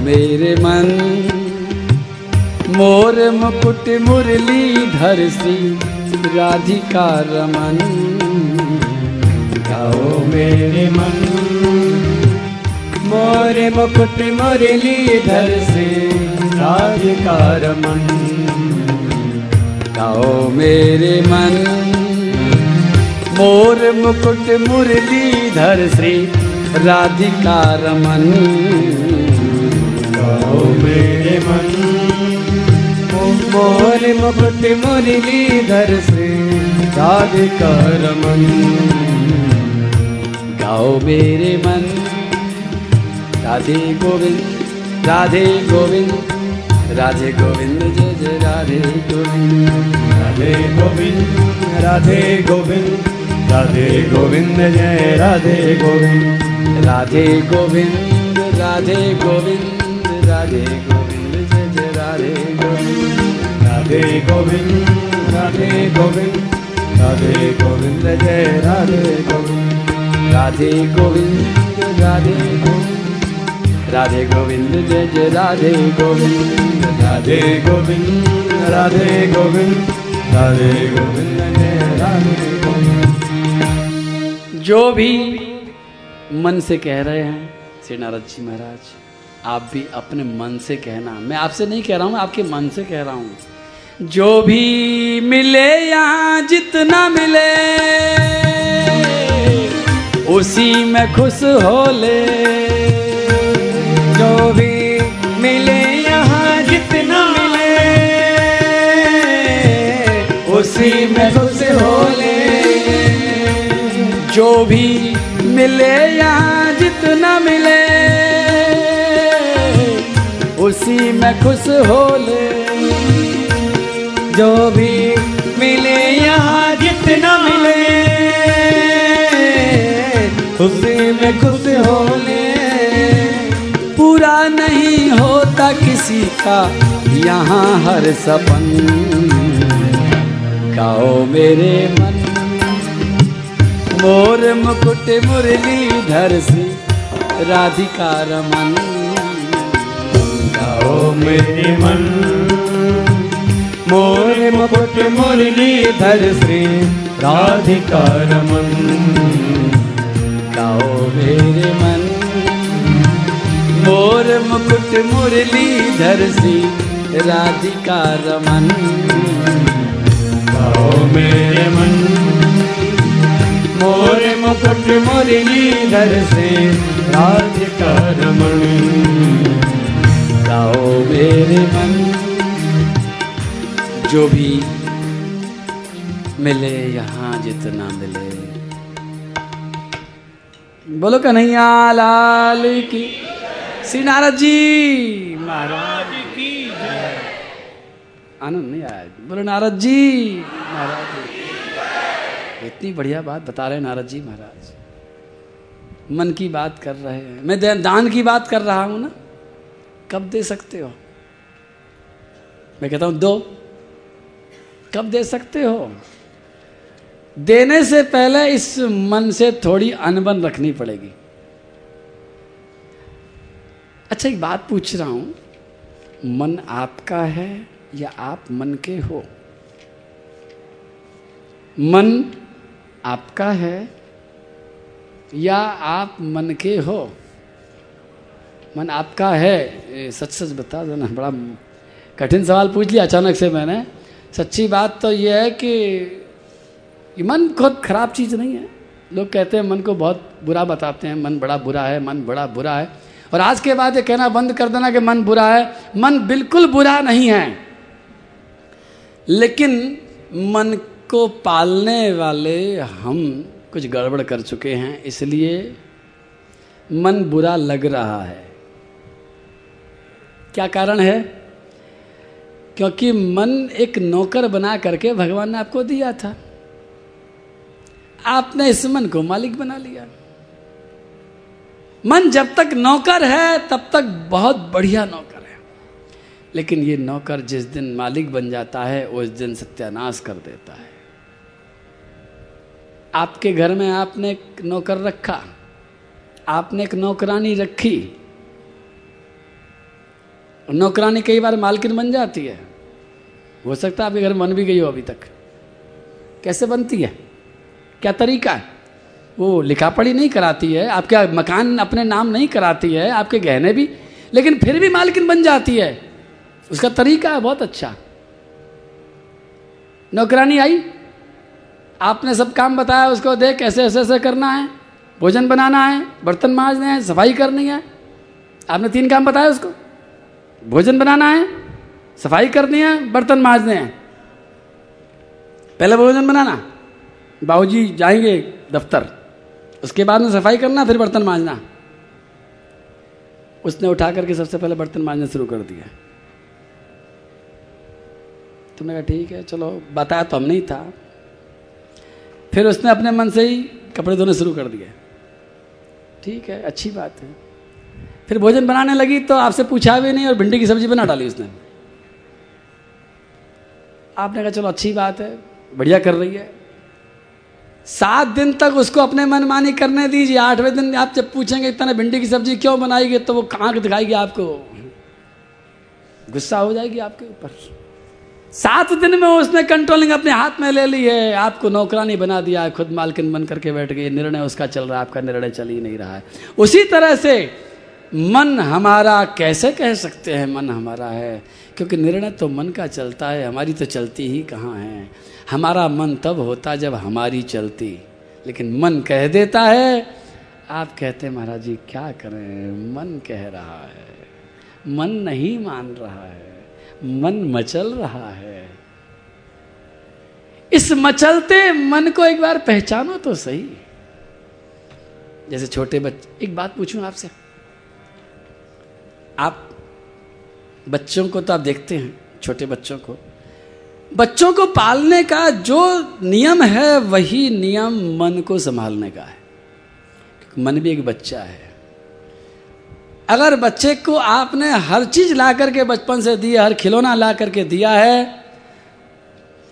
मेरे मन, मोर मुकुट मुरलीधर श्री राधिका रमन। गाओ मेरे मन, मोरे मुकुट मुरलीधर से, राधिका रमन। गाओ मेरे मन, मोर मुकुट मुरलीधर श्री राधिका रमन। मेरे मन। मोरे मुकुट मुरलीधर से राधिका रमन गाओ मेरे मन। राधे गोविंद राधे गोविंद राधे गोविंद, जय जय राधे गोविंद। राधे गोविंद राधे गोविंद राधे गोविंद, जय राधे गोविंद। राधे गोविंद राधे गोविंद। राधे गोविंद, जय जय राधे गोविंद। राधे गोविंद राधे गोविंद राधे गोविंद, जय राधे गोविंद। राधे गोविंद राधे गोविंद। राधे गोविंद, जय जय राधे गोविंद। राधे गोविंद राधे गोविंद। राधे गोविंद, जय राधे गोविंद। जो भी मन से कह रहे हैं, श्री नारद जी महाराज। आप भी अपने मन से कहना। मैं आपसे नहीं कह रहा हूँ आपके मन से कह रहा हूँ। जो भी मिले यहाँ जितना मिले, उसी में खुश हो ले। जो भी मिले यहाँ जितना मिले, उसी में खुश हो ले। जो भी मिले यहाँ जितना मिले उसी में खुश हो ले। जो भी मिले, यहाँ जितना मिले उसी में खुश हो ले। पूरा नहीं होता किसी का, यहाँ हर सपन। गाओ मेरे मन, मोर मुकुट मुरलीधर से, राधिका रमन। गाओ मेरे मन। मोर मुकुट मुरलीधर श्री राधिका रमन। गाओ मेरे मन। मोर मुकुट मुरलीधर से राधिका रमन। गाओ मेरे मन। मोर मुकुट मुरलीधर से राधिका रमन। गाओ मेरे मन। जो भी मिले यहाँ जितना मिले। बोलो कन्हैया लाल की। श्री नारद जी महाराज की आनंद नहीं आया। बोलो नारद जी महाराज इतनी बढ़िया बात बता रहे नारद जी महाराज। मन की बात कर रहे हैं। मैं दान की बात कर रहा हूँ ना? कब दे सकते हो? मैं कहता हूँ, दो। कब दे सकते हो? देने से पहले इस मन से थोड़ी अनबन रखनी पड़ेगी। अच्छा एक बात पूछ रहा हूँ। मन आपका है या आप मन के हो? मन आपका है या आप मन के हो? मन आपका है? सच सच बता दो ना बड़ा कठिन सवाल पूछ लिया अचानक से मैंने। सच्ची बात तो यह है कि ये मन बहुत खराब चीज़ नहीं है। लोग कहते हैं मन को बहुत बुरा बताते हैं, मन बड़ा बुरा है, मन बड़ा बुरा है। और आज के बाद ये कहना बंद कर देना कि मन बुरा है। मन बिल्कुल बुरा नहीं है। लेकिन मन को पालने वाले हम कुछ गड़बड़ कर चुके हैं, इसलिए मन बुरा लग रहा है। क्या कारण है? क्योंकि मन एक नौकर बना करके भगवान ने आपको दिया था। आपने इस मन को मालिक बना लिया। मन जब तक नौकर है, तब तक बहुत बढ़िया नौकर है। लेकिन ये नौकर जिस दिन मालिक बन जाता है, उस दिन सत्यानाश कर देता है। आपके घर में आपने एक नौकर रखा, आपने एक नौकरानी रखी नौकरानी कई बार मालकिन बन जाती है। हो सकता है आपके घर बन भी गई हो अभी तक। कैसे बनती है? क्या तरीका है? वो लिखा पढ़ी नहीं कराती है, आपका मकान अपने नाम नहीं कराती है, आपके गहने भी, लेकिन फिर भी मालकिन बन जाती है। उसका तरीका है बहुत अच्छा। नौकरानी आई, आपने सब काम बताया, उसको देख कैसे ऐसे ऐसे करना है, भोजन बनाना है, बर्तन मांजने हैं, सफ़ाई करनी है। आपने तीन काम बताया उसको? भोजन बनाना है, सफ़ाई करनी है, बर्तन मांजने हैं। पहले भोजन बनाना, बाबूजी जाएँगे दफ्तर, उसके बाद में सफ़ाई करना, फिर बर्तन मांजना। उसने उठा करके सबसे पहले बर्तन मांजना शुरू कर दिया। तुमने कहा, ठीक है, चलो। बताया तो हम नहीं था। फिर उसने अपने मन से ही कपड़े धोने शुरू कर दिए। ठीक है, अच्छी बात है। फिर भोजन बनाने लगी तो आपसे पूछा भी नहीं और भिंडी की सब्ज़ी बना डाली उसने। आपने कहा, चलो, अच्छी बात है, बढ़िया कर रही है। सात दिन तक उसको अपने मनमानी करने दीजिए। आठवें दिन आप जब पूछेंगे इतना भिंडी की सब्ज़ी क्यों बनाएगी तो वो आँख दिखाएगी आपको। गुस्सा हो जाएगी आपके ऊपर। सात दिन में उसने कंट्रोलिंग अपने हाथ में ले ली है। आपको नौकरानी बना दिया है, खुद मालकिन बन करके बैठ गई। निर्णय उसका चल रहा है, आपका निर्णय चल ही नहीं रहा है। उसी तरह से मन हमारा कैसे कह सकते हैं मन हमारा है? क्योंकि निर्णय तो मन का चलता है, हमारी तो चलती ही कहाँ है? हमारा मन तब होता जब हमारी चलती। लेकिन मन कह देता है, आप कहते महाराज जी, क्या करें? मन कह रहा है, मन नहीं मान रहा है, मन मचल रहा है। इस मचलते मन को एक बार पहचानो तो सही। जैसे छोटे बच्चे, एक बात पूछूँ आपसे? आप बच्चों को तो आप देखते हैं, छोटे बच्चों को। बच्चों को पालने का जो नियम है, वही नियम मन को संभालने का है। मन भी एक बच्चा है। अगर बच्चे को आपने हर चीज़ ला करके बचपन से दी हर खिलौना ला करके दिया है,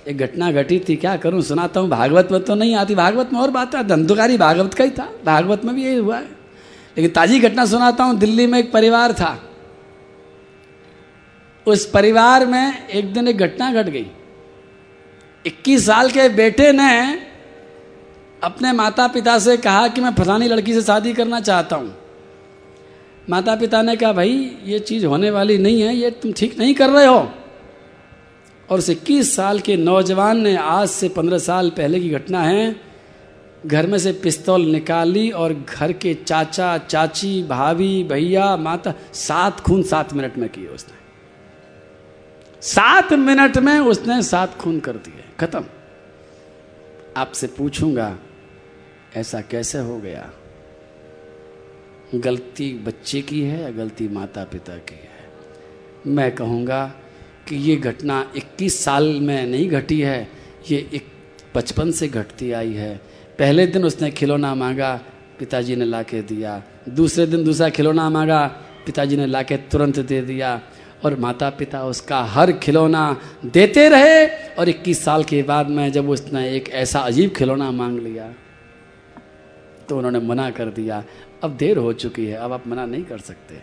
एक घटना घटी थी, क्या करूँ, सुनाता हूँ, भागवत में तो नहीं आती। भागवत में और बात है, धंधुकारी भागवत का ही था। भागवत में भी यही हुआ है। लेकिन ताजी घटना सुनाता हूँ, दिल्ली में एक परिवार था। उस परिवार में एक दिन एक घटना घट गई। 21 साल के बेटे ने अपने माता पिता से कहा कि मैं फलानी लड़की से शादी करना चाहता हूँ। माता पिता ने कहा, भाई, ये चीज़ होने वाली नहीं है, ये तुम ठीक नहीं कर रहे हो। और उस इक्कीस साल के नौजवान ने आज से पंद्रह साल पहले की घटना है। घर में से पिस्तौल निकाली और घर के चाचा, चाची, भाभी, भैया, माता, सात खून सात मिनट में किए उसने। सात मिनट में उसने सात खून कर दिए। खत्म। आपसे पूछूँगा, ऐसा कैसे हो गया? गलती बच्चे की है या गलती माता पिता की है? मैं कहूँगा कि ये घटना 21 साल में नहीं घटी है, ये एक बचपन से घटती आई है। पहले दिन उसने खिलौना मांगा, पिताजी ने ला के दिया। दूसरे दिन दूसरा खिलौना मांगा, पिताजी ने ला के तुरंत दे दिया। और माता पिता उसका हर खिलौना देते रहे और 21 साल के बाद में जब उसने एक ऐसा अजीब खिलौना मांग लिया तो उन्होंने मना कर दिया, अब देर हो चुकी है, अब आप मना नहीं कर सकते।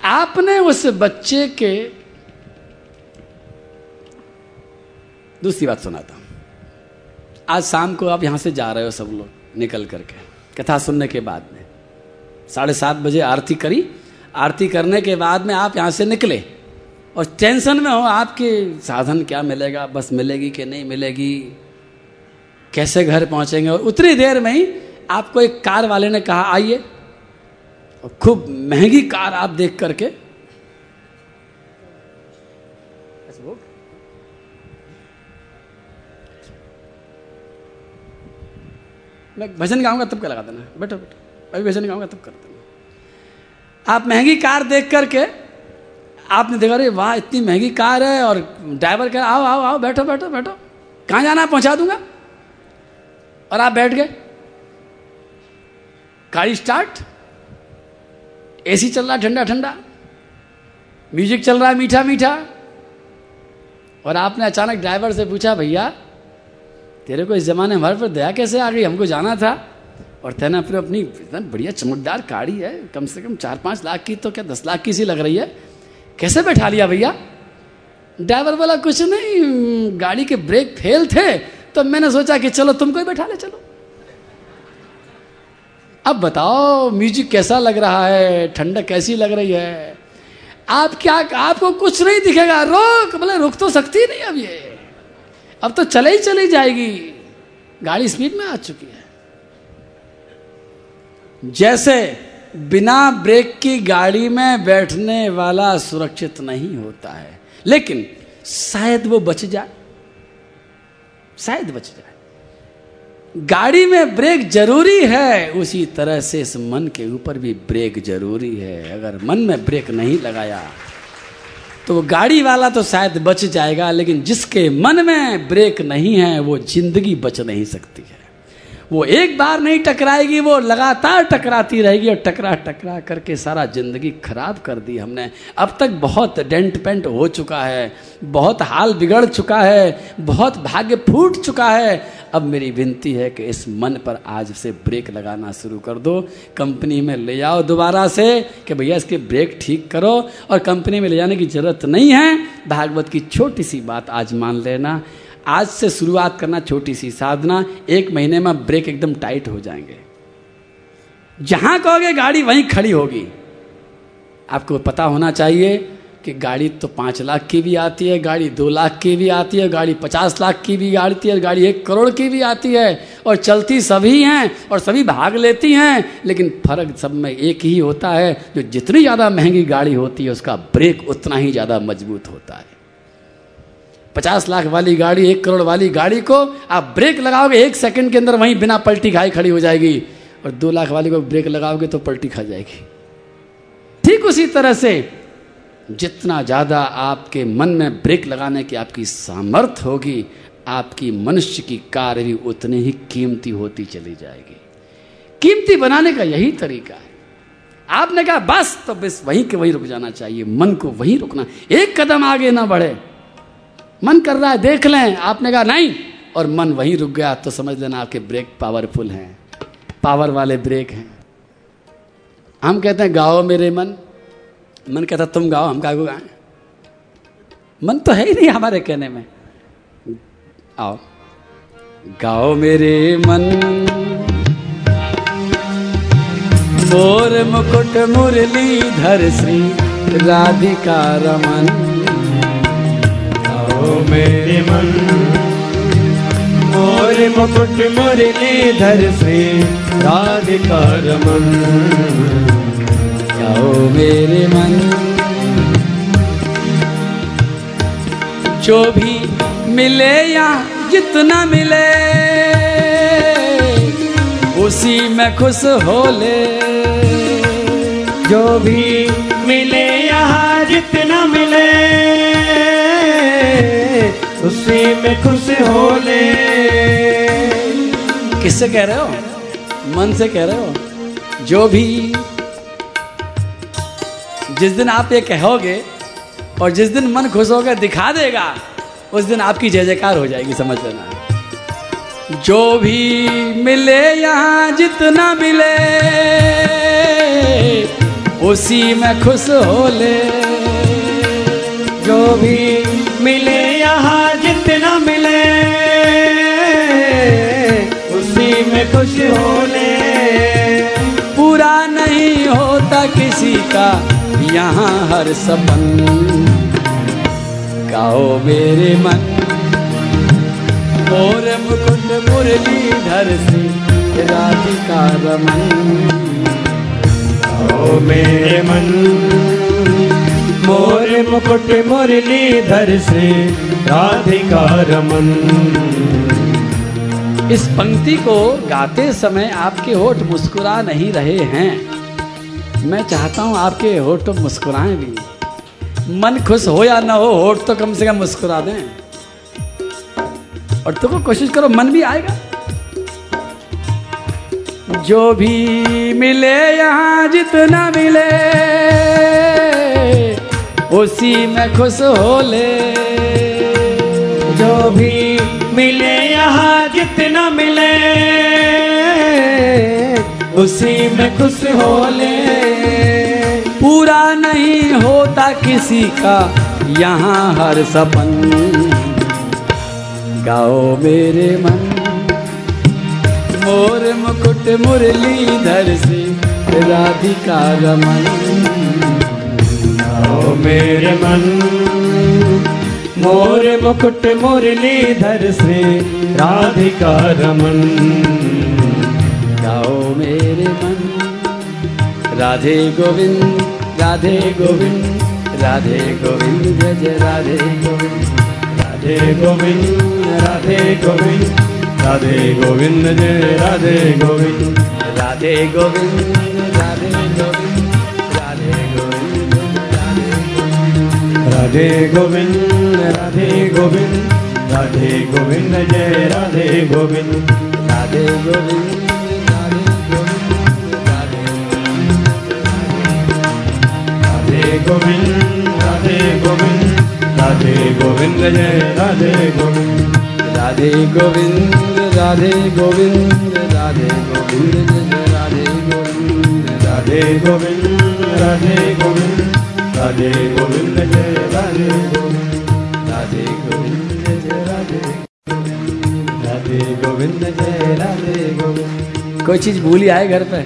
आपने उस बच्चे के दूसरी बात सुनाता हूँ। आज शाम को आप यहाँ से जा रहे हो सब लोग निकल करके, कथा सुनने के बाद में। साढ़े सात बजे आरती करी आरती करने के बाद में आप यहाँ से निकले। और टेंशन में हो, आपके साधन क्या मिलेगा? बस मिलेगी कि नहीं मिलेगी? कैसे घर पहुँचेंगे? और उतनी देर में ही आपको एक कार वाले ने कहा, आइए। और खूब महँगी कार आप देख करके। मैं भजन गाऊँगा तब क्या लगा देना? बैठो बैठो। अभी भजन गाऊँगा तब कर देना। आप महँगी कार देख करके, आपने देखा, अरे वाह, इतनी महँगी कार है और ड्राइवर कह, आओ आओ आओ, बैठो बैठो बैठो। कहाँ जाना है, पहुँचा दूँगा। और आप बैठ गए। गाड़ी स्टार्ट एसी चल रहा, ठंडा ठंडा। म्यूज़िक चल रहा है मीठा मीठा। और आपने अचानक ड्राइवर से पूछा, भैया, तेरे को इस जमाने में हमारे पर दया कैसे आ गई? हमको जाना था। और तेना फिर अपनी इतना बढ़िया चमकदार गाड़ी है, कम से कम चार पाँच लाख की तो क्या दस लाख की सी लग रही है? कैसे बैठा लिया भैया? ड्राइवर वाला कुछ नहीं, गाड़ी के ब्रेक फेल थे तो मैंने सोचा कि चलो तुमको ही बैठा ले, चलो। अब बताओ, म्यूज़िक कैसा लग रहा है? ठंडक कैसी लग रही है? आप क्या, आपको कुछ नहीं दिखेगा? रोक, बोले, रुक तो सकती नहीं अब ये। अब तो चले ही चली जाएगी। गाड़ी स्पीड में आ चुकी है। जैसे बिना ब्रेक की गाड़ी में बैठने वाला सुरक्षित नहीं होता है। लेकिन शायद वो बच जाए। शायद बच जाए। गाड़ी में ब्रेक ज़रूरी है, उसी तरह से इस मन के ऊपर भी ब्रेक ज़रूरी है। अगर मन में ब्रेक नहीं लगाया तो गाड़ी वाला तो शायद बच जाएगा, लेकिन जिसके मन में ब्रेक नहीं है, वो ज़िंदगी बच नहीं सकती है। वो एक बार नहीं टकराएगी, वो लगातार टकराती रहेगी और टकरा टकरा करके सारा ज़िंदगी खराब कर दी हमने। अब तक बहुत डेंट पेंट हो चुका है, बहुत हाल बिगड़ चुका है, बहुत भाग्य फूट चुका है। अब मेरी विनती है कि इस मन पर आज से ब्रेक लगाना शुरू कर दो। कंपनी में ले जाओ दोबारा से कि भैया इसके ब्रेक ठीक करो और कंपनी में ले जाने की ज़रूरत नहीं है। भागवत की छोटी सी बात आज मान लेना। आज से शुरुआत करना छोटी सी साधना, एक महीने में ब्रेक एकदम टाइट हो जाएँगे। जहाँ कहोगे गाड़ी वहीं खड़ी होगी। आपको पता होना चाहिए कि गाड़ी तो पाँच लाख की भी आती है, गाड़ी दो लाख की भी आती है, गाड़ी पचास लाख की भी आती है, गाड़ी एक करोड़ की भी आती है और चलती सभी हैं और सभी भाग लेती हैं, लेकिन फ़र्क सब में एक ही होता है, जो जितनी ज़्यादा महँगी गाड़ी होती है, उसका ब्रेक उतना ही ज़्यादा मज़बूत होता है। पचास लाख वाली गाड़ी, एक करोड़ वाली गाड़ी को आप ब्रेक लगाओगे, एक सेकंड के अंदर वहीं बिना पलटी खाई खड़ी हो जाएगी। और दो लाख वाली को ब्रेक लगाओगे तो पलटी खा जाएगी। ठीक उसी तरह से जितना ज़्यादा आपके मन में ब्रेक लगाने की आपकी सामर्थ्य होगी, आपकी मनुष्य की कार्य भी उतनी ही कीमती होती चली जाएगी। कीमती बनाने का यही तरीका है। आपने कहा, बस तो बस वहीं के वहीं रुक जाना चाहिए, मन को वहीं रुकना, एक कदम आगे ना बढ़े। मन कर रहा है, देख लें। आपने कहा, नहीं। और मन वहीं रुक गया। तो समझ लेना आपके ब्रेक पावरफुल हैं। पावर वाले ब्रेक हैं। हम कहते हैं, गाओ मेरे मन। मन कहता, तुम गाओ, हम कागो गाए। मन तो है ही नहीं हमारे कहने में। आओ। गाओ मेरे मन। मोर मुकुट मुरलीधर श्री राधिका रमन। मेरे मन। मोर मुकुट मुरलीधर से राधिका रमन। गाओ मेरे मन। जो भी मिले या जितना मिले, उसी में खुश हो ले। जो भी मिले यहाँ जितना मिले उसी में खुश हो ले किससे कह रहे हो? मन से कह रहे हो? जो भी। जिस दिन आप ये कहोगे और जिस दिन मन खुश होकर दिखा देगा, उस दिन आपकी जय जयकार हो जाएगी, समझ लेना। जो भी मिले यहाँ, जितना मिले, उसी में खुश हो ले। जो भी मिले में खुश होने। पूरा नहीं होता किसी का, यहाँ हर सपन। गाओ मेरे मन। मोर मुकुट मुरलीधर से राधिका रमन। गाओ मेरे मन। मोर मुकुट मुरलीधर से राधिका रमन। इस पंक्ति को गाते समय आपके होठ मुस्कुरा नहीं रहे हैं। मैं चाहता हूँ आपके होठ तो मुस्कुराएँ भी। मन खुश हो या ना हो, होठ तो कम से कम मुस्कुरा दें। और तुमको कोशिश करो, मन भी आएगा। जो भी मिले, यहाँ जितना मिले, उसी में खुश हो ले। जो भी मिले, यहाँ उसी में खुश हो ले पूरा नहीं होता किसी का यहाँ हर सपन। गाओ मेरे मन, मोर मुकुट मुरलीधर से राधिका रमन। गाओ मेरे मन, मोर मुकुट मुरलीधर से राधिका रमन। गाओ मेरे मन राधे गोविंद राधे गोविंद राधे गोविंद जय जय राधे गोविंद राधे गोविंद राधे गोविंद राधे गोविंद जय राधे गोविंद राधे गोविंद राधे गोविंद राधे गोविंद राधे गोविंद राधे गोविंद राधे गोविंद जय राधे गोविंद राधे गोविंद गोविंद राधे गोविंद राधे गोविंद जय राधे गोविंद राधे गोविंद राधे गोविंद राधे गोविंद जय राधे गोविंद राधे गोविंद राधे गोविंद राधे गोविंद जय राधे गोविंद राधे गोविंद जय राधे राधे गोविंद जय राधे गोविंद कोई चीज़ भूली आए घर पे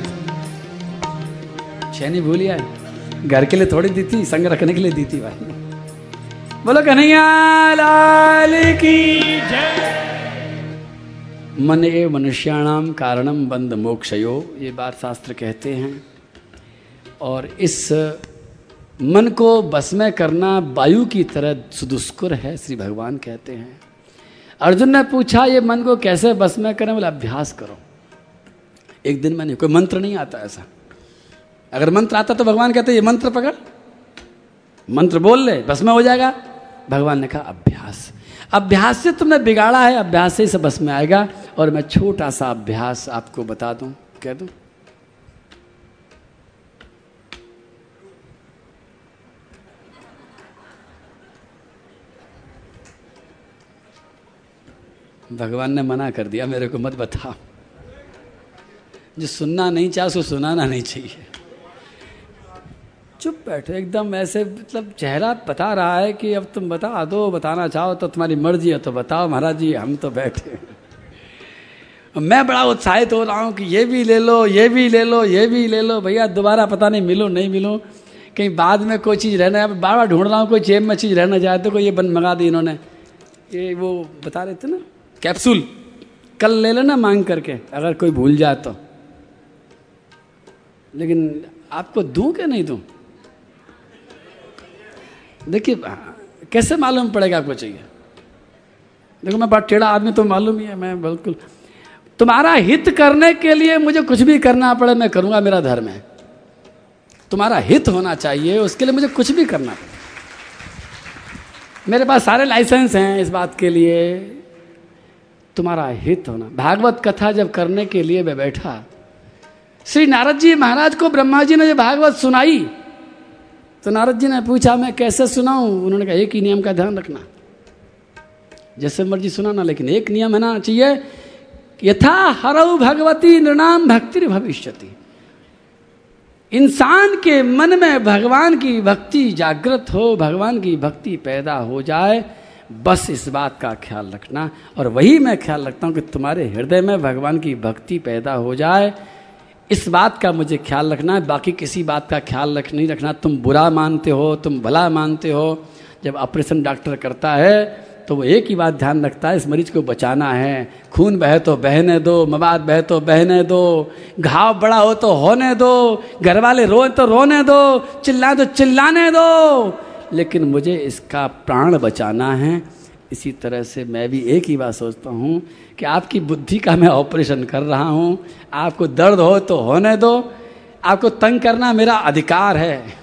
छेनी भूली आए घर के लिए थोड़ी दी थी, संग रखने के लिए दी थी भाई। बोलो कन्हैया, लाल की मन ए मनुष्याणाम कारणम बंद मोक्षयो, ये बात शास्त्र कहते हैं। और इस मन को बस में करना वायु की तरह सुदुष्कर है, श्री भगवान कहते हैं। अर्जुन ने पूछा, ये मन को कैसे बस में करें? बोले, अभ्यास करो। एक दिन में नहीं कोई मंत्र नहीं आता ऐसा। अगर मंत्र आता तो भगवान कहते, ये मंत्र पकड़। मंत्र बोल ले, बस में हो जाएगा। भगवान ने कहा, अभ्यास। अभ्यास से तुमने बिगाड़ा है, अभ्यास से ही बस में आएगा। और मैं छोटा सा अभ्यास आपको बता दूँ, कह दूँ। भगवान ने मना कर दिया, मेरे को मत बताओ। जो सुनना नहीं चाहे, उसको सुनाना नहीं चाहिए। चुप बैठे, एकदम ऐसे मतलब चेहरा बता रहा है कि अब तुम बता दो, बताना चाहो तो तुम्हारी मर्ज़ी है तो बताओ महाराज जी, हम तो बैठे मैं बड़ा उत्साहित हो रहा हूँ कि ये भी ले लो, ये भी ले लो, ये भी ले लो, भैया दोबारा पता नहीं मिलो नहीं मिलो, कहीं बाद में कोई चीज़ रहना है बार बार ढूंढ रहा हूँ, कोई जेब में चीज़ रहना चाहे तो कोई ये बंद मंगा दी इन्होंने। ये वो बता रहे थे ना, कैप्सूल, कल ले लेना मांग करके, अगर कोई भूल जाए तो। लेकिन आपको दूँ क्या नहीं दूँ? देखिए, कैसे मालूम पड़ेगा आपको चाहिए? देखो, मैं बड़ा टेढ़ा आदमी तो मालूम ही है, मैं बिल्कुल। तुम्हारा हित करने के लिए मुझे कुछ भी करना पड़े, मैं करूँगा मेरा धर्म है। तुम्हारा हित होना चाहिए, उसके लिए मुझे कुछ भी करना पड़े। मेरे पास सारे लाइसेंस हैं इस बात के लिए। तुम्हारा हित होना। भागवत कथा जब करने के लिए मैं बैठा, श्री नारद जी महाराज को ब्रह्मा जी ने जब भागवत सुनाई तो नारद जी ने पूछा, मैं कैसे सुनाऊं? उन्होंने कहा, एक ही नियम का ध्यान रखना। जैसे मर्ज़ी सुनाना, लेकिन एक नियम है ना चाहिए, यथा हरऊ भगवती नृणाम भक्ति भविष्यति। इंसान के मन में भगवान की भक्ति जागृत हो, भगवान की भक्ति पैदा हो जाए, बस इस बात का ख्याल रखना। और वही मैं ख्याल रखता हूँ कि तुम्हारे हृदय में भगवान की भक्ति पैदा हो जाए इस बात का मुझे ख्याल रखना है, बाकी किसी बात का ख्याल रख, नहीं रखना। तुम बुरा मानते हो, तुम भला मानते हो, जब ऑपरेशन डॉक्टर करता है तो वो एक ही बात ध्यान रखता है, इस मरीज़ को बचाना है। खून बहे तो बहने दो, मवाद बहे तो बहने दो, घाव बड़ा हो तो होने दो घर वाले रोए तो रोने दो, चिल्लाए तो चिल्लाने दो। लेकिन मुझे इसका प्राण बचाना है इसी तरह से मैं भी एक ही बात सोचता हूँ कि आपकी बुद्धि का मैं ऑपरेशन कर रहा हूँ। आपको दर्द हो तो होने दो। आपको तंग करना मेरा अधिकार है।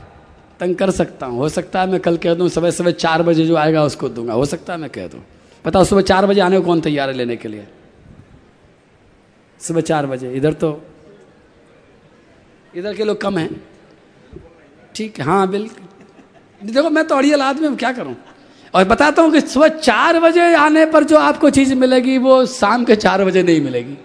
तंग कर सकता हूँ। हो सकता है मैं कल कह दूँ, सुबह सुबह चार बजे जो आएगा उसको दूँगा। हो सकता है मैं कह दूँ। बताओ, सुबह चार बजे आने को कौन तैयार है लेने के लिए? सुबह चार बजे। इधर तो इधर के लोग कम हैं। ठीक है हाँ बिल्कुल। देखो, मैं तो अड़ियल आदमी क्या करूँ? और बताता हूँ कि सुबह चार बजे आने पर जो आपको चीज़ मिलेगी, वो शाम के चार बजे नहीं मिलेगी।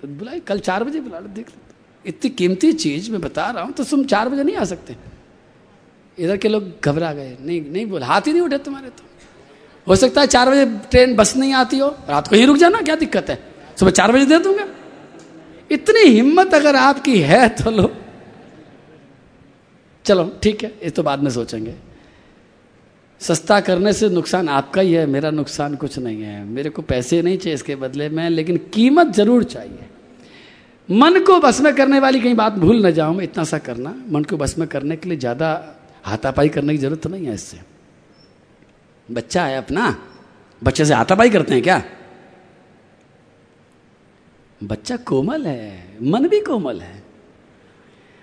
तो बुलाए कल चार बजे बुला लो, देख लो। इतनी कीमती चीज़ मैं बता रहा हूँ तो तुम चार बजे नहीं आ सकते। इधर के लोग घबरा गए, नहीं नहीं बोल, हाथ ही नहीं उठे तुम्हारे तो। हो सकता है चार बजे ट्रेन, बस नहीं आती हो। रात को ही रुक जाना, क्या दिक्कत है? सुबह चार बजे दे दूँगा। इतनी हिम्मत अगर आपकी है तो लो। चलो, ठीक है, ये तो बाद में सोचेंगे। सस्ता करने से नुकसान आपका ही है, मेरा नुकसान कुछ नहीं है। मेरे को पैसे नहीं चाहिए इसके बदले में, लेकिन कीमत ज़रूर चाहिए। मन को बस में करने वाली कहीं बात भूल ना जाऊँ इतना सा करना। मन को बस में करने के लिए ज़्यादा हाथापाई करने की ज़रूरत नहीं है इससे। बच्चा है अपना। बच्चे से हाथापाई करते हैं क्या? बच्चा कोमल है, मन भी कोमल है।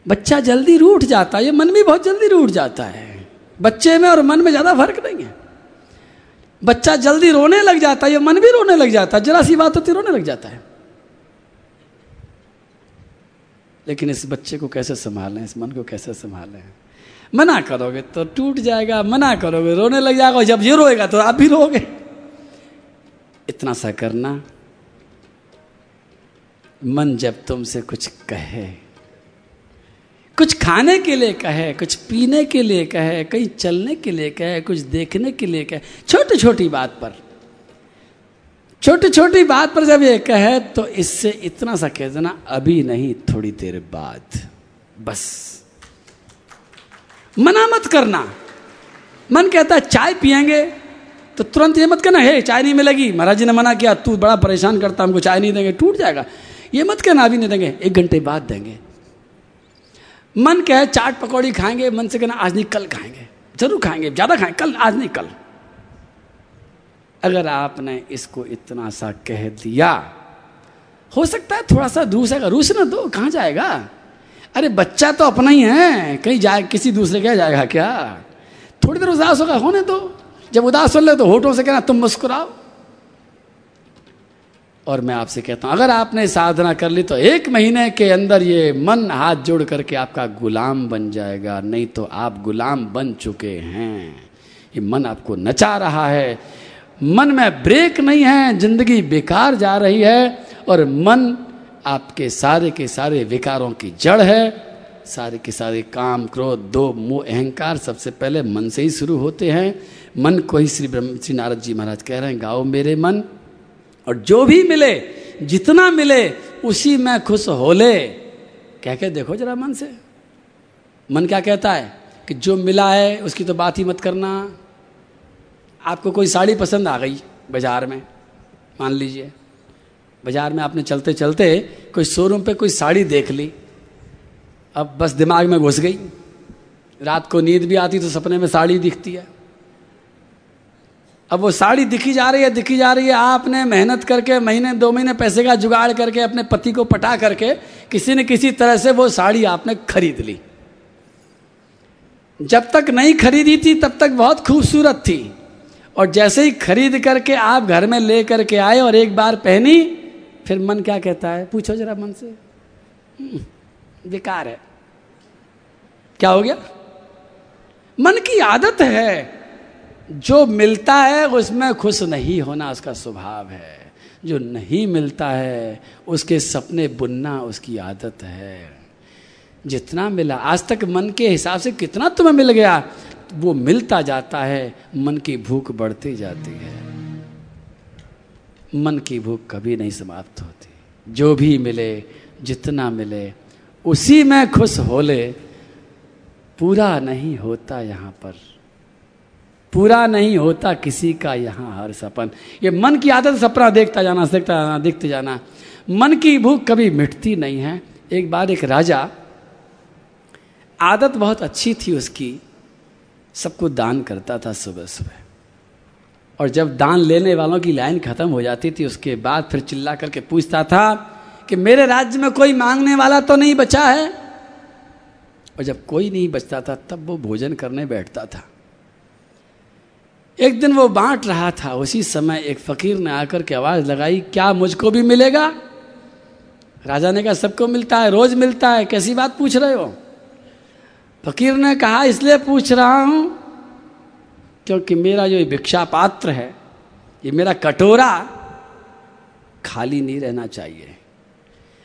बच्चा जल्दी रूठ जाता है, ये मन भी बहुत जल्दी रूठ जाता है। बच्चे में और मन में ज़्यादा फ़र्क नहीं है। बच्चा जल्दी रोने लग जाता है, ये मन भी रोने लग जाता है, जरा सी बात होती रोने लग जाता है। लेकिन इस बच्चे को कैसे संभालें, इस मन को कैसे संभालें? मना करोगे तो टूट जाएगा, मना करोगे, रोने लग जाएगा जब ये रोएगा तो आप भी रोगे इतना सा करना, मन जब तुमसे कुछ कहे कुछ खाने के लिए कहे, कुछ पीने के लिए कहे, कहीं चलने के लिए कहे, कुछ देखने के लिए कहे। छोटी छोटी बात पर। छोटी छोटी बात पर जब ये कहे तो इससे इतना सा कह देना, अभी नहीं, थोड़ी देर बाद। बस। मना मत करना। मन कहता है, चाय पियेंगे? तो तुरंत ये मत कहना, हे, चाय नहीं मिलेगी। महाराज जी ने मना किया, तू बड़ा परेशान करता, हमको चाय नहीं देंगे। टूट जाएगा। ये मत कहना, अभी नहीं देंगे, एक घंटे बाद देंगे। मन कहे, चाट पकौड़ी खाएँगे, मन से कहना, आज नहीं, कल खाएँगे। ज़रूर खाएँगे, ज़्यादा खाएँगे कल, आज नहीं, कल। अगर आपने इसको इतना सा कह दिया, हो सकता है थोड़ा सा रूस है रूस ना दो, कहाँ जाएगा? अरे, बच्चा तो अपना ही है, कहीं जाए, किसी दूसरे क्या जाएगा क्या? थोड़ी देर उदास होगा, होने दो। जब उदास हो ले तो होठों से कहना, तुम मुस्कुराओ। और मैं आपसे कहता हूँ, अगर आपने साधना कर ली तो एक महीने के अंदर ये मन हाथ जोड़ करके आपका गुलाम बन जाएगा, नहीं तो आप गुलाम बन चुके हैं। ये मन आपको नचा रहा है। मन में ब्रेक नहीं है, ज़िंदगी बेकार जा रही है और मन आपके सारे के सारे विकारों की जड़ है। सारे के सारे काम, क्रोध दो मोह, अहंकार सबसे पहले मन से ही शुरू होते हैं। मन को ही श्री ब्रह्म, श्री नारद जी महाराज कह रहे हैं, गाओ मेरे मन और जो भी मिले, जितना मिले, उसी में खुश हो ले कह के देखो जरा मन से। मन क्या कहता है? कि जो मिला है, उसकी तो बात ही मत करना। आपको कोई साड़ी पसंद आ गई बाज़ार में? मान लीजिए। बाज़ार में आपने चलते चलते कोई शोरूम पे कोई साड़ी देख ली। अब बस दिमाग में घुस गई। रात को नींद भी आती तो सपने में साड़ी दिखती है। अब वो साड़ी दिखी जा रही है दिखी जा रही है। आपने मेहनत करके महीने दो महीने पैसे का जुगाड़ करके अपने पति को पटा करके किसी न किसी तरह से वो साड़ी आपने खरीद ली। जब तक नहीं खरीदी थी तब तक बहुत खूबसूरत थी। और जैसे ही खरीद करके आप घर में ले करके आए और एक बार पहनी फिर मन क्या कहता है? पूछो जरा मन से। हम्म, बेकार है। क्या हो गया? मन की आदत है। जो मिलता है, उसमें खुश नहीं होना उसका स्वभाव है। जो नहीं मिलता है, उसके सपने बुनना उसकी आदत है। जितना मिला, आज तक मन के हिसाब से कितना तुम्हें मिल गया, वो मिलता जाता है, मन की भूख बढ़ती जाती है। मन की भूख कभी नहीं समाप्त होती। जो भी मिले, जितना मिले, उसी में खुश हो ले पूरा नहीं होता यहाँ पर। पूरा नहीं होता किसी का यहाँ हर सपन। ये मन की आदत सपना देखता जाना देखता जाना, देखते जाना। मन की भूख कभी मिटती नहीं है। एक बार एक राजा, आदत बहुत अच्छी थी उसकी। सबको दान करता था सुबह सुबह। और जब दान लेने वालों की लाइन खत्म हो जाती थी, उसके बाद फिर चिल्ला करके पूछता था कि मेरे राज्य में कोई मांगने वाला तो नहीं बचा है? और जब कोई नहीं बचता था, तब वो भोजन करने बैठता था। एक दिन वो बांट रहा था, उसी समय एक फकीर ने आकर के आवाज़ लगाई, क्या मुझको भी मिलेगा? राजा ने कहा, सबको मिलता है, रोज मिलता है, कैसी बात पूछ रहे हो? फकीर ने कहा, इसलिए पूछ रहा हूँ, क्योंकि मेरा जो भिक्षा पात्र है, ये मेरा कटोरा खाली नहीं रहना चाहिए।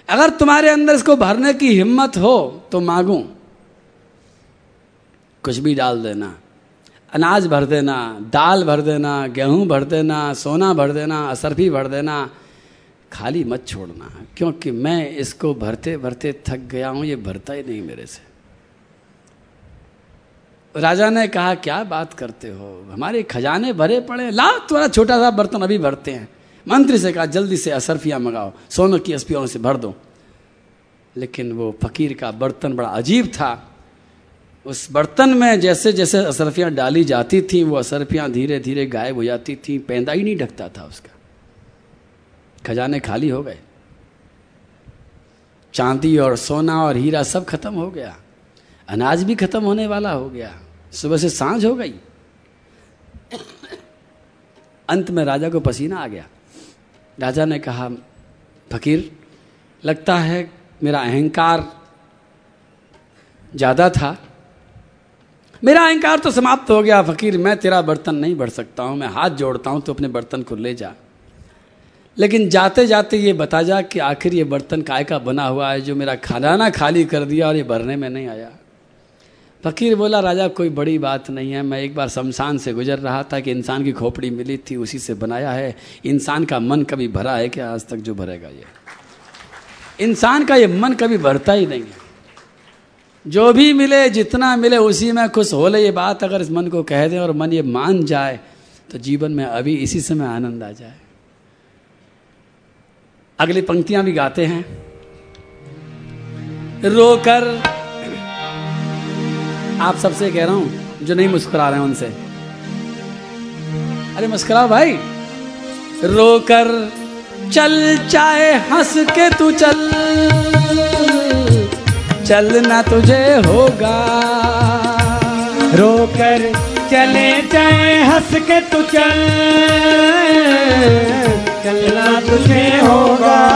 अगर तुम्हारे अंदर इसको भरने की हिम्मत हो तो मांगू। कुछ भी डाल देना। अनाज भर देना, दाल भर देना, गेहूँ भर देना, सोना भर देना, असरफी भर देना, खाली मत छोड़ना, क्योंकि मैं इसको भरते भरते थक गया हूँ, ये भरता ही नहीं मेरे से। राजा ने कहा, क्या बात करते हो? हमारे खजाने भरे पड़े ला थोड़ा छोटा सा बर्तन अभी भरते हैं। मंत्री से कहा, जल्दी से असरफियाँ मंगाओ, सोनों की अस्पियों से भर दो। लेकिन वो फकीर का बर्तन बड़ा अजीब था। उस बर्तन में जैसे जैसे असरफियाँ डाली जाती थीं, वो असरफियाँ धीरे धीरे गायब हो जाती थीं, पैदा ही नहीं ढकता था उसका। खजाने खाली हो गए। चांदी और सोना और हीरा सब खत्म हो गया। अनाज भी खत्म होने वाला हो गया। सुबह से साँझ हो गई। अंत में राजा को पसीना आ गया। राजा ने कहा, फकीर, लगता है मेरा अहंकार ज़्यादा था। मेरा अहंकार तो समाप्त हो गया, फकीर, मैं तेरा बर्तन नहीं भर सकता हूँ, मैं हाथ जोड़ता हूँ तो अपने बर्तन को ले जा। लेकिन जाते जाते ये बता जा कि आखिर ये बर्तन काय का बना हुआ है, जो मेरा खाना खाली कर दिया और ये भरने में नहीं आया। फकीर बोला, राजा, कोई बड़ी बात नहीं है, मैं एक बार शमशान से गुजर रहा था कि इंसान की खोपड़ी मिली थी, उसी से बनाया है। इंसान का मन कभी भरा है क्या? आज तक जो भरेगा ये। इंसान का ये मन कभी भरता ही नहीं है। जो भी मिले, जितना मिले, उसी में खुश हो ले ये बात। अगर इस मन को कह दें और मन ये मान जाए तो जीवन में अभी इसी समय आनंद आ जाए। अगली पंक्तियाँ भी गाते हैं। रोकर। आप सबसे कह रहा हूँ, जो नहीं मुस्कुरा रहे हैं उनसे। अरे मुस्कुराओ भाई। रोकर। चल चाहे हंस के तू चल। चलना तुझे होगा। रोकर चले जाए, हंस के तू चल। चलना तुझे होगा।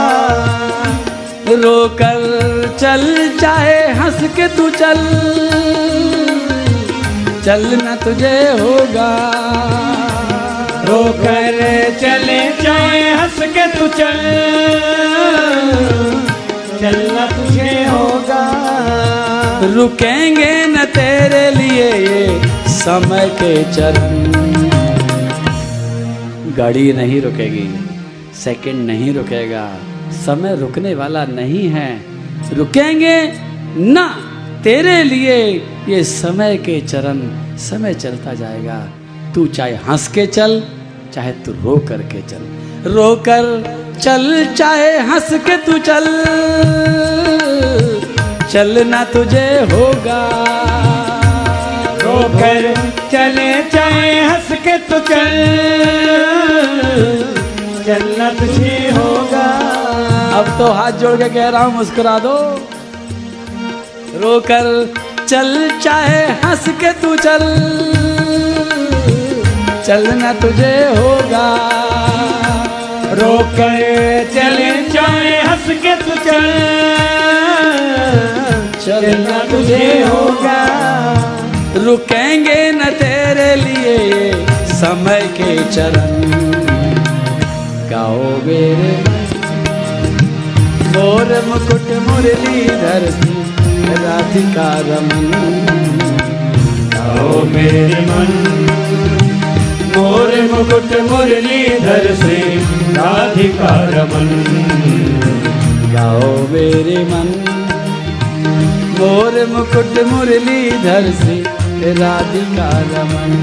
रोकर चल जाए हंस के तू चल। चलना तुझे होगा। रोकर चले जाए, हंस के तू चल। चलना तुझे होगा। रुकेंगे न तेरे लिए ये समय के चरण। गाड़ी नहीं रुकेगी, सेकंड नहीं रुकेगा, समय रुकने वाला नहीं है। रुकेंगे ना तेरे लिए ये समय के चरण, समय चलता जाएगा। तू चाहे हंस के चल, चाहे तू रो करके चल। रो कर चल, चाहे हंस के तू चल। चलना तुझे होगा। रोकर चले चाहे हंस के तू चल। चलना तुझे होगा। अब तो हाथ जोड़ के कह रहा हूँ मुस्कुरा दो। रोकर चल चाहे हंस के तू चल। चलना तुझे होगा। रोकर चले चाहे हंस के तू चल। चलना तुझे होगा। रुकेंगे न तेरे लिए समय के चरण। गाओ मेरे मोर मुकुट मुरलीधर राधिका रमन। आओ मेरे मन। मोर मुकुट मुरलीधर से राधिका रमन। गाओ मेरे मन। मोर मुकुट मुरलीधर से राधिका रमन।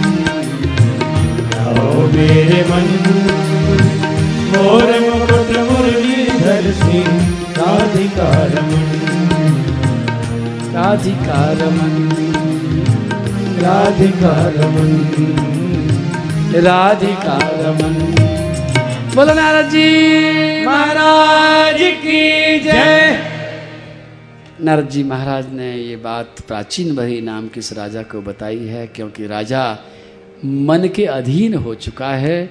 आओ मेरे मन मोर मुकुट मुरलीधर से राधिका रमन। राधिका रमन राधिका रमन राधिका रमन। बोलो नारद जी महाराज की जय। नारद जी महाराज ने ये बात प्राचीन भरी नाम के इस राजा को बताई है, क्योंकि राजा मन के अधीन हो चुका है।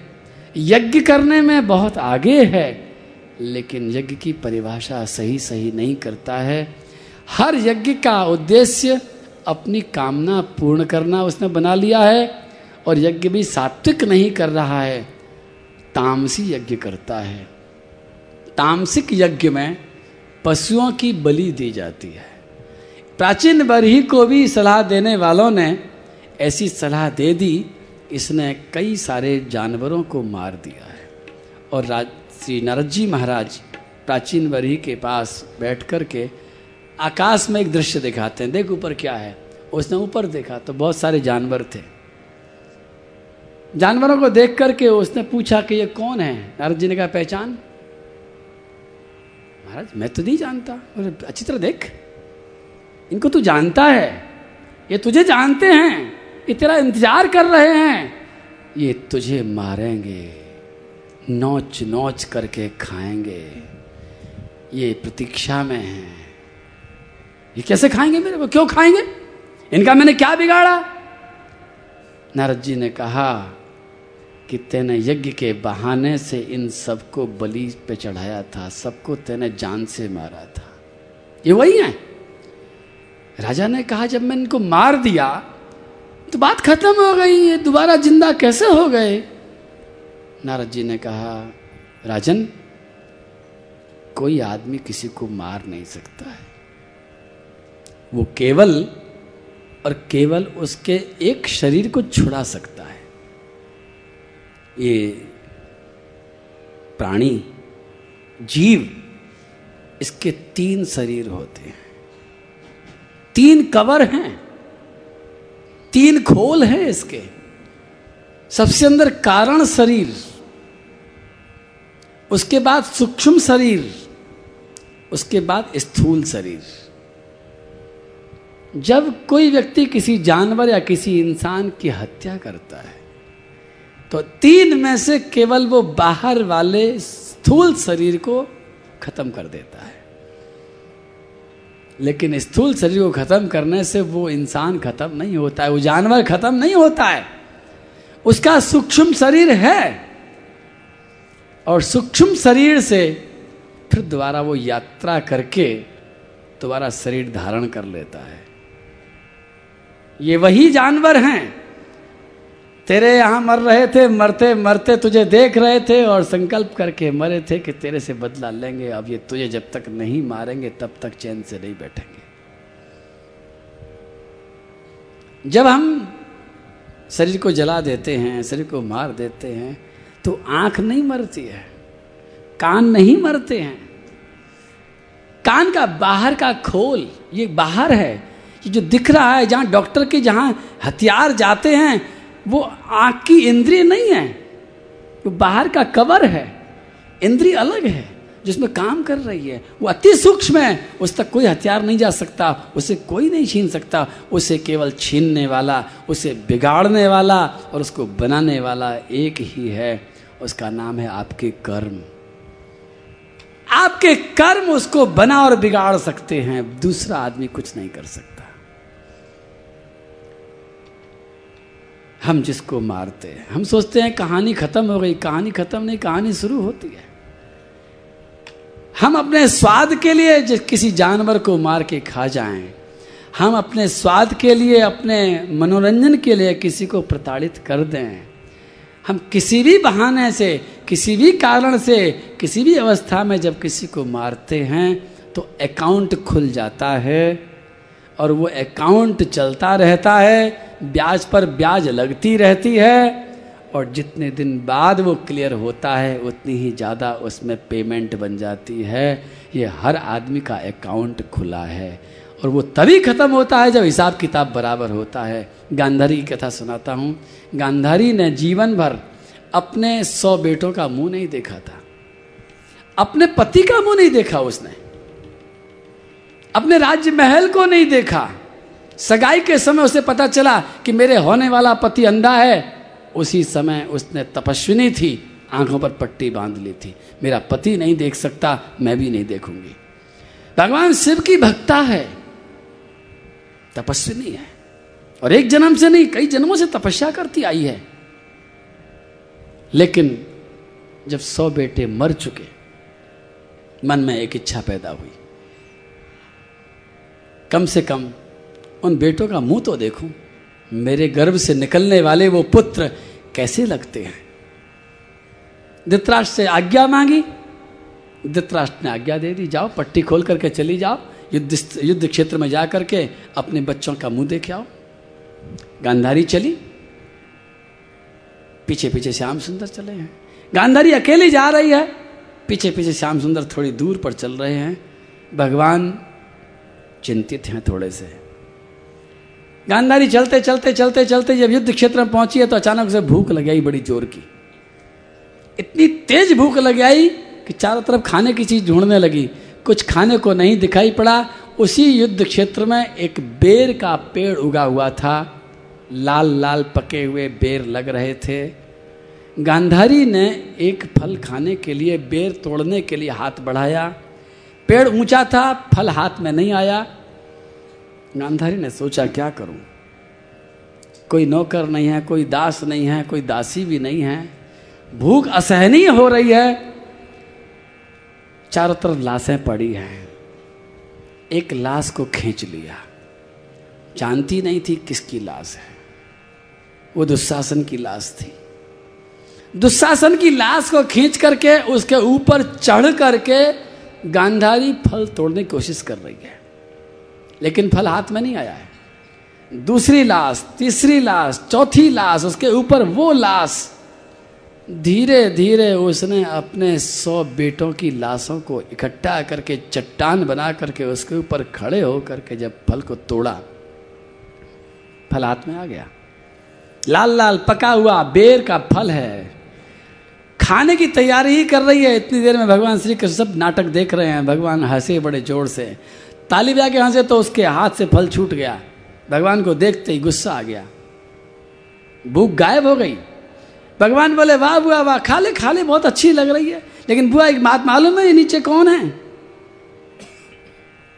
यज्ञ करने में बहुत आगे है, लेकिन यज्ञ की परिभाषा सही सही नहीं करता है। हर यज्ञ का उद्देश्य अपनी कामना पूर्ण करना उसने बना लिया है, और यज्ञ भी सात्विक नहीं कर रहा है, तामसी यज्ञ करता है। तामसिक यज्ञ में पशुओं की बलि दी जाती है। प्राचीन बरही को भी सलाह देने वालों ने ऐसी सलाह दे दी, इसने कई सारे जानवरों को मार दिया है। और राज, श्री नारद जी महाराज प्राचीन बरही के पास बैठ कर के आकाश में एक दृश्य दिखाते हैं। देख ऊपर क्या है? उसने ऊपर देखा तो बहुत सारे जानवर थे। जानवरों को देख करके उसने पूछा कि ये कौन है? नारद जी ने कहा, पहचान? महाराज, मैं तो नहीं जानता। अच्छी तरह देख, इनको तू जानता है, ये तुझे जानते हैं ये तेरा इंतज़ार कर रहे हैं। ये तुझे मारेंगे, नोच नोच करके खाएँगे। ये प्रतीक्षा में है। ये कैसे खाएँगे मेरे को? क्यों खाएँगे? इनका मैंने क्या बिगाड़ा? नारद जी ने कहा कि तेने यज्ञ के बहाने से इन सबको बलि पे चढ़ाया था, सबको तेने जान से मारा था। ये वही है। राजा ने कहा, जब मैं इनको मार दिया तो बात खत्म हो गई, ये दोबारा ज़िंदा कैसे हो गए? नारद जी ने कहा, राजन, कोई आदमी किसी को मार नहीं सकता है। वो केवल और केवल उसके एक शरीर को छुड़ा सकता ये प्राणी, जीव, इसके तीन शरीर होते हैं। तीन कवर हैं। तीन खोल हैं इसके। सबसे अंदर कारण शरीर, उसके बाद सूक्ष्म शरीर, उसके बाद स्थूल शरीर। जब कोई व्यक्ति किसी जानवर या किसी इंसान की हत्या करता है तो तीन में से केवल वो बाहर वाले स्थूल शरीर को खत्म कर देता है। लेकिन स्थूल शरीर को खत्म करने से वो इंसान खत्म नहीं होता है, वो जानवर खत्म नहीं होता है। उसका सूक्ष्म शरीर है और सूक्ष्म शरीर से फिर दोबारा वो यात्रा करके दोबारा शरीर धारण कर लेता है। ये वही जानवर हैं तेरे यहाँ मर रहे थे, मरते मरते तुझे देख रहे थे और संकल्प करके मरे थे कि तेरे से बदला लेंगे। अब ये तुझे जब तक नहीं मारेंगे, तब तक चैन से नहीं बैठेंगे। जब हम शरीर को जला देते हैं, शरीर को मार देते हैं तो आँख नहीं मरती है, कान नहीं मरते हैं। कान का बाहर का खोल, ये बाहर है, ये जो दिख रहा है, जहाँ डॉक्टर के जहाँ हथियार जाते हैं वो आँख की इंद्रिय नहीं है, वो बाहर का कवर है, इंद्रिय अलग है, जिसमें काम कर रही है। वो अति सूक्ष्म है, उस तक कोई हथियार नहीं जा सकता, उसे कोई नहीं छीन सकता। उसे केवल छीनने वाला, उसे बिगाड़ने वाला और उसको बनाने वाला एक ही है, उसका नाम है आपके कर्म। आपके कर्म उसको बना और बिगाड़ सकते हैं, दूसरा आदमी कुछ नहीं कर सकता। हम जिसको मारते हैं। हम सोचते हैं कहानी खत्म हो गई, कहानी खत्म नहीं, कहानी शुरू होती है। हम अपने स्वाद के लिए जिस किसी जानवर को मार के खा जाएँ, हम अपने स्वाद के लिए, अपने मनोरंजन के लिए किसी को प्रताड़ित कर दें। हम किसी भी बहाने से, किसी भी कारण से, किसी भी अवस्था में जब किसी को मारते हैं तो अकाउंट खुल जाता है। और वो अकाउंट चलता रहता है, ब्याज पर ब्याज लगती रहती है, और जितने दिन बाद वो क्लियर होता है, उतनी ही ज़्यादा उसमें पेमेंट बन जाती है। ये हर आदमी का अकाउंट खुला है। और वो तभी खत्म होता है जब हिसाब किताब बराबर होता है। गांधारी की कथा सुनाता हूँ। गांधारी ने जीवन भर अपने सौ बेटों का मुँह नहीं देखा था। अपने पति का मुँह नहीं देखा उसने। अपने राज्य महल को नहीं देखा। सगाई के समय उसे पता चला कि मेरे होने वाला पति अंधा है। उसी समय उसने तपस्विनी थी, आँखों पर पट्टी बाँध ली थी। मेरा पति नहीं देख सकता, मैं भी नहीं देखूँगी। भगवान शिव की भक्ता है। तपस्विनी है। और एक जन्म से नहीं, कई जन्मों से तपस्या करती आई है। लेकिन जब सौ बेटे मर चुके, मन में एक इच्छा पैदा हुई। कम से कम उन बेटों का मुँह तो देखूँ। मेरे गर्भ से निकलने वाले वो पुत्र कैसे लगते हैं? धृतराष्ट्र से आज्ञा मांगी। धृतराष्ट्र ने आज्ञा दे दी, जाओ, पट्टी खोल करके चली जाओ, युद्ध युद्ध क्षेत्र में जा करके अपने बच्चों का मुँह देख आओ। गांधारी चली। पीछे पीछे श्याम सुंदर चले हैं। गांधारी अकेली जा रही है। पीछे पीछे श्याम सुंदर थोड़ी दूर पर चल रहे हैं। भगवान चिंतित हैं थोड़े से। गांधारी चलते चलते चलते चलते जब युद्ध क्षेत्र में पहुँची है तो अचानक से भूख लग आई बड़ी ज़ोर की। इतनी तेज भूख लग आई कि चारों तरफ़ खाने की चीज़ ढूँढने लगी। कुछ खाने को नहीं दिखाई पड़ा। उसी युद्ध क्षेत्र में एक बेर का पेड़ उगा हुआ था। लाल लाल पके हुए बेर लग रहे थे। गांधारी ने एक फल खाने के लिए, बेर तोड़ने के लिए हाथ बढ़ाया। पेड़ ऊँचा था, फल हाथ में नहीं आया। गांधारी ने सोचा, क्या करूँ? कोई नौकर नहीं है, कोई दास नहीं है, कोई दासी भी नहीं है। भूख असहनीय हो रही है। चारों तरफ़ लाशें पड़ी हैं। एक लाश को खींच लिया। जानती नहीं थी किसकी लाश है। वो दुशासन की लाश थी। दुशासन की लाश को खींच करके उसके ऊपर चढ़ करके गांधारी फल तोड़ने की कोशिश कर रही है, लेकिन फल हाथ में नहीं आया है। दूसरी लाश, तीसरी लाश, चौथी लाश, उसके ऊपर वो लाश धीरे धीरे उसने अपने सौ बेटों की लाशों को इकट्ठा करके, चट्टान बना करके उसके ऊपर खड़े हो करके जब फल को तोड़ा, फल हाथ में आ गया। लाल लाल पका हुआ बेर का फल है। खाने की तैयारी ही कर रही है। इतनी देर में भगवान श्री कृष्ण सब नाटक देख रहे हैं। भगवान हंसे बड़े ज़ोर से। ताली बजा के हंसे तो उसके हाथ से फल छूट गया। भगवान को देखते ही गुस्सा आ गया। भूख गायब हो गई। भगवान बोले, वाह, बुआ, वाह, खा ले खा ले, बहुत अच्छी लग रही है। लेकिन बुआ, एक बात मालूम है, ये नीचे कौन है?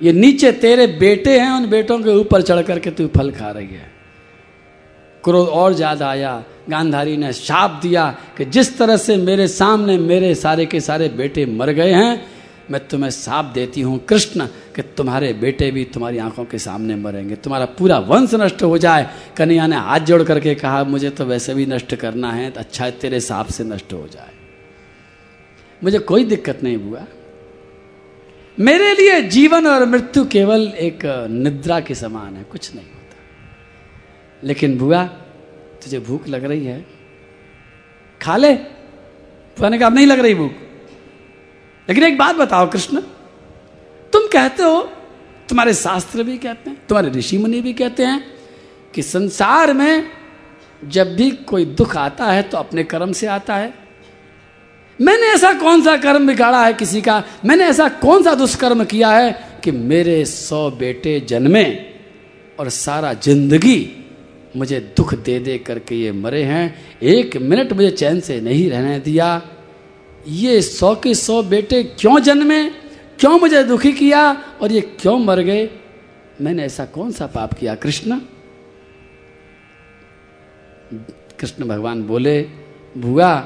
ये नीचे तेरे बेटे हैं, उन बेटों के ऊपर चढ़ करके तू फल खा रही है। क्रोध और ज़्यादा आया। गांधारी ने शाप दिया कि जिस तरह से मेरे सामने मेरे सारे के सारे बेटे मर गए हैं, मैं तुम्हें साप देती हूँ, कृष्ण, कि तुम्हारे बेटे भी तुम्हारी आँखों के सामने मरेंगे। तुम्हारा पूरा वंश नष्ट हो जाए। कन्हैया ने हाथ जोड़ करके कहा, मुझे तो वैसे भी नष्ट करना है तो अच्छा है तेरे साप से नष्ट हो जाए। मुझे कोई दिक्कत नहीं हुआ। मेरे लिए जीवन और मृत्यु केवल एक निद्रा के समान है, कुछ नहीं। लेकिन बुआ, तुझे भूख लग रही है। खा ले। बुआ ने कहा नहीं लग रही भूख। लेकिन एक बात बताओ कृष्ण, तुम कहते हो, तुम्हारे शास्त्र भी कहते हैं, तुम्हारे ऋषि मुनि भी कहते हैं कि संसार में जब भी कोई दुख आता है तो अपने कर्म से आता है। मैंने ऐसा कौन सा कर्म बिगाड़ा है किसी का? मैंने ऐसा कौन सा दुष्कर्म किया है कि मेरे सौ बेटे जन्मे और सारा ज़िंदगी मुझे दुख दे दे करके ये मरे हैं। एक मिनट मुझे चैन से नहीं रहने दिया। ये सौ के सौ बेटे क्यों जन्मे? क्यों मुझे दुखी किया? और ये क्यों मर गए? मैंने ऐसा कौन सा पाप किया? कृष्ण? कृष्ण भगवान बोले भुआ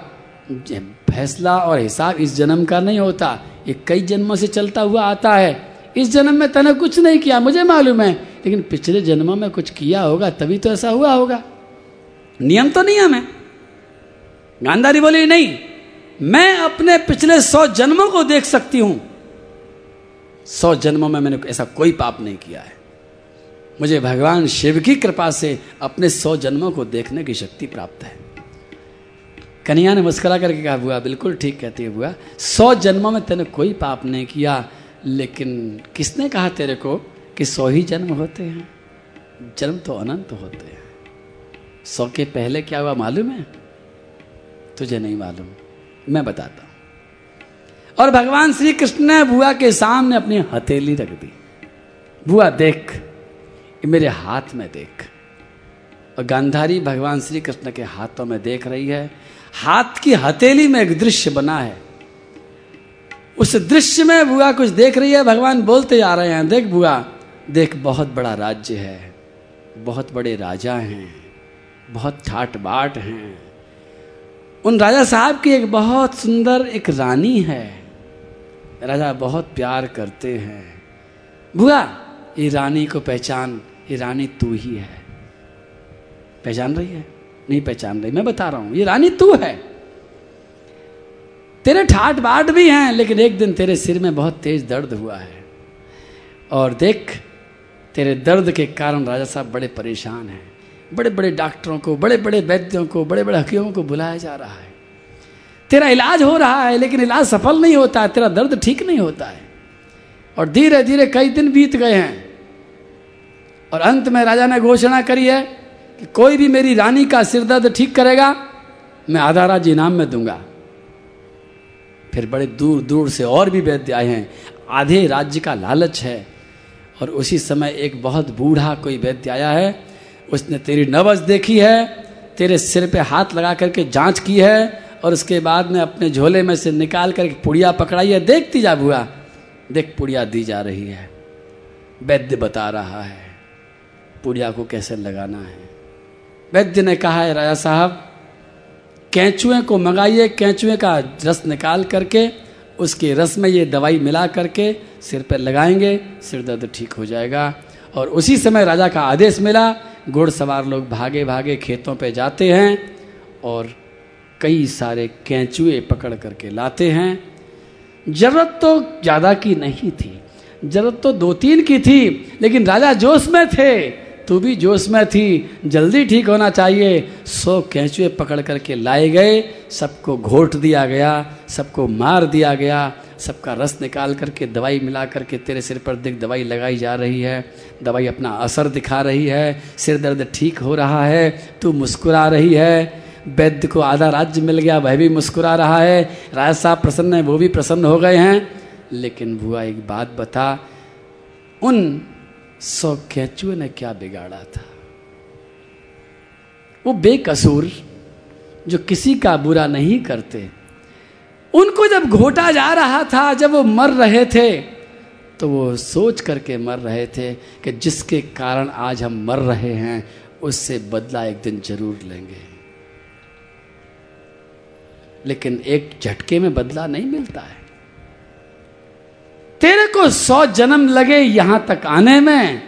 फैसला और हिसाब इस जन्म का नहीं होता। ये कई जन्मों से चलता हुआ आता है। इस जन्म में तने कुछ नहीं किया, मुझे मालूम है। लेकिन पिछले जन्मों में कुछ किया होगा, तभी तो ऐसा हुआ होगा। नियम तो नियम है। गांधारी बोली, नहीं, मैं अपने पिछले सौ जन्मों को देख सकती हूँ। सौ जन्मों में मैंने ऐसा कोई पाप नहीं किया है। मुझे भगवान शिव की कृपा से अपने सौ जन्मों को देखने की शक्ति प्राप्त है। कन्हैया ने मुस्करा करके कहा, बुआ, बिल्कुल ठीक कहती है बुआ। सौ जन्मों में तेने कोई पाप नहीं किया, लेकिन किसने कहा तेरे को कि सौ ही जन्म होते हैं। जन्म तो अनंत होते हैं। सौ के पहले क्या हुआ मालूम है? तुझे नहीं मालूम। मैं बताता हूँ। और भगवान श्री कृष्ण ने बुआ के सामने अपनी हथेली रख दी। बुआ, देख मेरे हाथ में देख। और गांधारी भगवान श्री कृष्ण के हाथों में देख रही है। हाथ की हथेली में एक दृश्य बना है। उस दृश्य में बुआ कुछ देख रही है। भगवान बोलते जा रहे हैं, देख बुआ देख, बहुत बड़ा राज्य है, बहुत बड़े राजा हैं, बहुत ठाट बाट हैं। उन राजा साहब की एक बहुत सुंदर एक रानी है। राजा बहुत प्यार करते हैं। बुआ, ये रानी को पहचान, ये रानी तू ही है। पहचान रही है? नहीं पहचान रही। मैं बता रहा हूँ, ये रानी तू है। तेरे ठाट बाट भी हैं, लेकिन एक दिन तेरे सिर में बहुत तेज दर्द हुआ है। और देख तेरे दर्द के कारण राजा साहब बड़े परेशान हैं। बड़े बड़े डॉक्टरों को बड़े बड़े वैद्यों को बड़े बड़े हकीमों को बुलाया जा रहा है। तेरा इलाज हो रहा है, लेकिन इलाज सफल नहीं होता है तेरा दर्द ठीक नहीं होता है। और धीरे धीरे कई दिन बीत गए हैं। और अंत में राजा ने घोषणा करी है कि कोई भी मेरी रानी का सिर दर्द ठीक करेगा, मैं आधा राज्य इनाम में दूँगा। फिर बड़े दूर दूर से और भी वैद्य आए हैं। आधे राज्य का लालच है। और उसी समय एक बहुत बूढ़ा कोई वैद्य आया है। उसने तेरी नवज देखी है, तेरे सिर पे हाथ लगा करके जाँच की है और उसके बाद में अपने झोले में से निकाल कर पुड़िया पकड़ाई है। देखती जा बुआ, देख पुड़िया दी जा रही है। वैद्य बता रहा है, पुड़िया को कैसे लगाना है। वैद्य ने कहा है राजा साहब, कैंचुए को मंगाइए, कैंचुए का रस निकाल करके उसके रस में ये दवाई मिला करके सिर पर लगाएँगे, सिर दर्द ठीक हो जाएगा। और उसी समय राजा का आदेश मिला घुड़सवार लोग भागे भागे खेतों पे जाते हैं और कई सारे कैंचुए पकड़ करके लाते हैं। ज़रूरत तो ज़्यादा की नहीं थी, ज़रूरत तो दो तीन की थी, लेकिन राजा जोश में थे। तू भी जोश में थी, जल्दी ठीक होना चाहिए। सौ कैंचुए पकड़ करके लाए गए, सबको घोट दिया गया, सबको मार दिया गया, सबका रस निकाल करके, दवाई मिला करके तेरे सिर पर दिख दवाई लगाई जा रही है, दवाई अपना असर दिखा रही है, सिर दर्द ठीक हो रहा है, तू मुस्कुरा रही है। वैद्य को आधा राज्य मिल गया, वह भी मुस्कुरा रहा है। राज साहब प्रसन्न है, वो भी प्रसन्न हो गए हैं। लेकिन बुआ एक बात बता, उन सौ कैचुए ने क्या बिगाड़ा था? वो बेकसूर जो किसी का बुरा नहीं करते, उनको जब घोटा जा रहा था, जब वो मर रहे थे तो वो सोच करके मर रहे थे कि जिसके कारण आज हम मर रहे हैं, उससे बदला एक दिन ज़रूर लेंगे। लेकिन एक झटके में बदला नहीं मिलता है। तेरे को सौ जन्म लगे यहाँ तक आने में,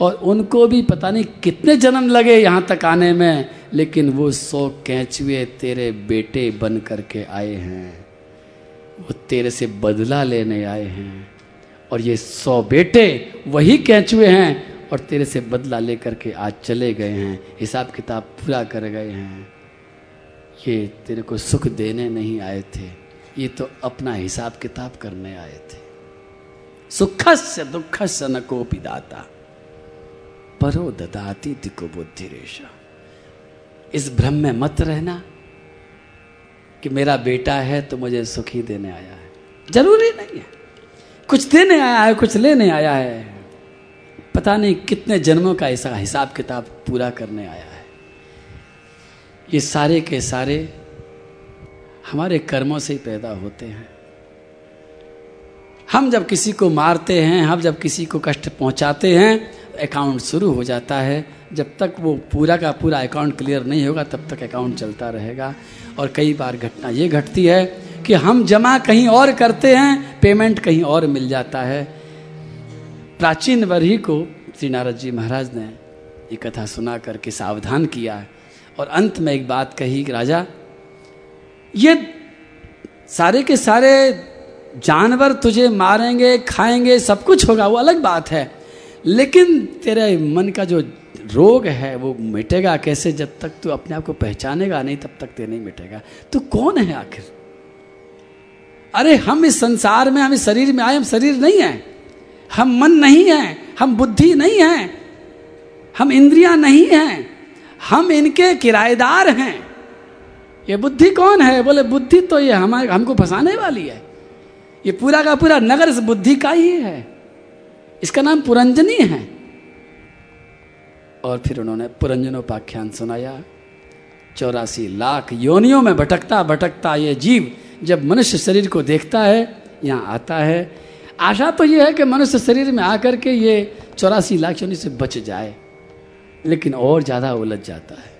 और उनको भी पता नहीं कितने जन्म लगे यहाँ तक आने में, लेकिन वो सौ कैचुए तेरे बेटे बन करके आए हैं। वो तेरे से बदला लेने आए हैं। और ये सौ बेटे वही कैचुए हैं, और तेरे से बदला लेकर के आज चले गए हैं। हिसाब किताब पूरा कर गए हैं। ये तेरे को सुख देने नहीं आए थे। ये तो अपना हिसाब किताब करने आए थे। सुखस्य से न को दाता। परो ददाती दिको बुद्धि रेशा इस भ्रम में मत रहना कि मेरा बेटा है तो मुझे सुखी देने आया है। ज़रूरी नहीं है। कुछ देने आया है, कुछ लेने आया है। पता नहीं कितने जन्मों का ऐसा हिसाब किताब पूरा करने आया है। ये सारे के सारे हमारे कर्मों से ही पैदा होते हैं। हम जब किसी को मारते हैं, हम जब किसी को कष्ट पहुंचाते हैं अकाउंट शुरू हो जाता है। जब तक वो पूरा का पूरा अकाउंट क्लियर नहीं होगा, तब तक अकाउंट चलता रहेगा। और कई बार घटना ये घटती है कि हम जमा कहीं और करते हैं पेमेंट कहीं और मिल जाता है। प्राचीन वरही को श्री नारद जी महाराज ने ये कथा सुना करके सावधान किया। और अंत में एक बात कही, राजा, ये सारे के सारे जानवर तुझे मारेंगे, खाएँगे, सब कुछ होगा, वो अलग बात है। लेकिन तेरे मन का जो रोग है, वो मिटेगा कैसे जब तक तू अपने आप को पहचानेगा नहीं, तब तक ते नहीं मिटेगा। तू कौन है आखिर? अरे, हम इस संसार में, हम इस शरीर में आए, हम शरीर नहीं है। हम मन नहीं है, हम बुद्धि नहीं है, हम इंद्रियाँ नहीं हैं, हम इनके किराएदार हैं। ये बुद्धि कौन है? बोले, बुद्धि तो ये हमारे, हमको फंसाने वाली है। ये पूरा का पूरा नगर इस बुद्धि का ही है। इसका नाम पुरंजनी है। और फिर उन्होंने पुरंजनोपाख्यान सुनाया। चौरासी लाख योनियों में भटकता भटकता ये जीव जब मनुष्य शरीर को देखता है, यहाँ आता है। आशा तो ये है कि मनुष्य शरीर में आकर के ये चौरासी लाख योनि से बच जाए, लेकिन और ज़्यादा उलझ जाता है।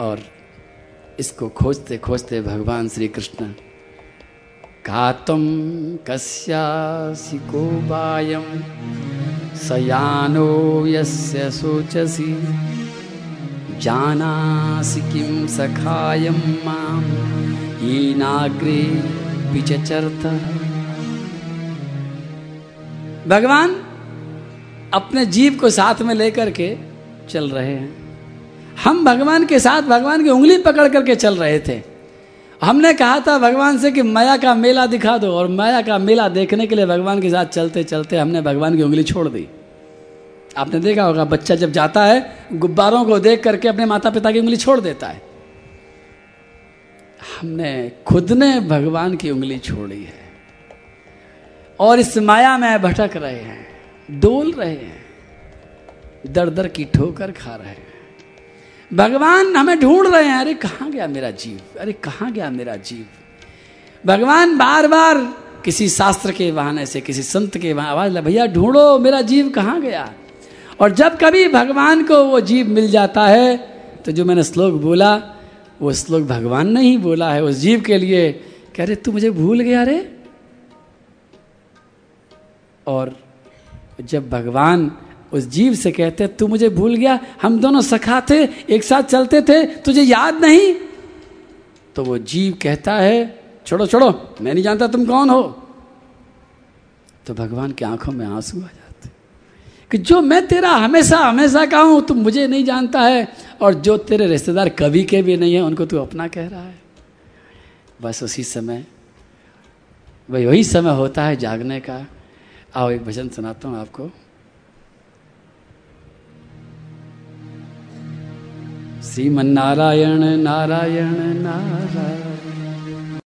और इसको खोजते खोजते भगवान श्री कृष्ण घातम कस्यासि को सयानो यस्य सोचसी जानासि किं सखायं माँ। येनाग्रे विचचरत भगवान अपने जीव को साथ में लेकर के चल रहे हैं। हम भगवान के साथ, भगवान की उंगली पकड़ करके चल रहे थे। हमने कहा था भगवान से कि माया का मेला दिखा दो और माया का मेला देखने के लिए भगवान के साथ चलते चलते हमने भगवान की उंगली छोड़ दी। आपने देखा होगा, बच्चा जब जाता है, गुब्बारों को देख करके अपने माता पिता की उंगली छोड़ देता है। हमने खुद ने भगवान की उंगली छोड़ी है और इस माया में भटक रहे हैं, डोल रहे हैं दर दर की ठोकर खा रहे हैं। भगवान हमें ढूंढ रहे हैं, अरे कहाँ गया मेरा जीव? अरे कहाँ गया मेरा जीव? भगवान बार बार किसी शास्त्र के बहाने से, किसी संत के आवाज़ भैया ढूंढो, मेरा जीव कहाँ गया? और जब कभी भगवान को वो जीव मिल जाता है तो जो मैंने श्लोक बोला, वो श्लोक भगवान ने ही बोला है उस जीव के लिए कह रहे तू मुझे भूल गया रे? और जब भगवान उस जीव से कहते, तू मुझे भूल गया, हम दोनों सखा थे, एक साथ चलते थे, तुझे याद नहीं? तो वो जीव कहता है, छोड़ो छोड़ो, मैं नहीं जानता तुम कौन हो। तो भगवान की आँखों में आँसू आ जाते कि जो मैं तेरा हमेशा हमेशा का हूँ तुम मुझे नहीं जानता है, और जो तेरे रिश्तेदार कभी के भी नहीं है, उनको तू अपना कह रहा है। बस उसी समय, वही वही समय होता है जागने का। आओ, एक भजन सुनाता हूँ आपको। श्रीमन्नारायण नारायण नारायण।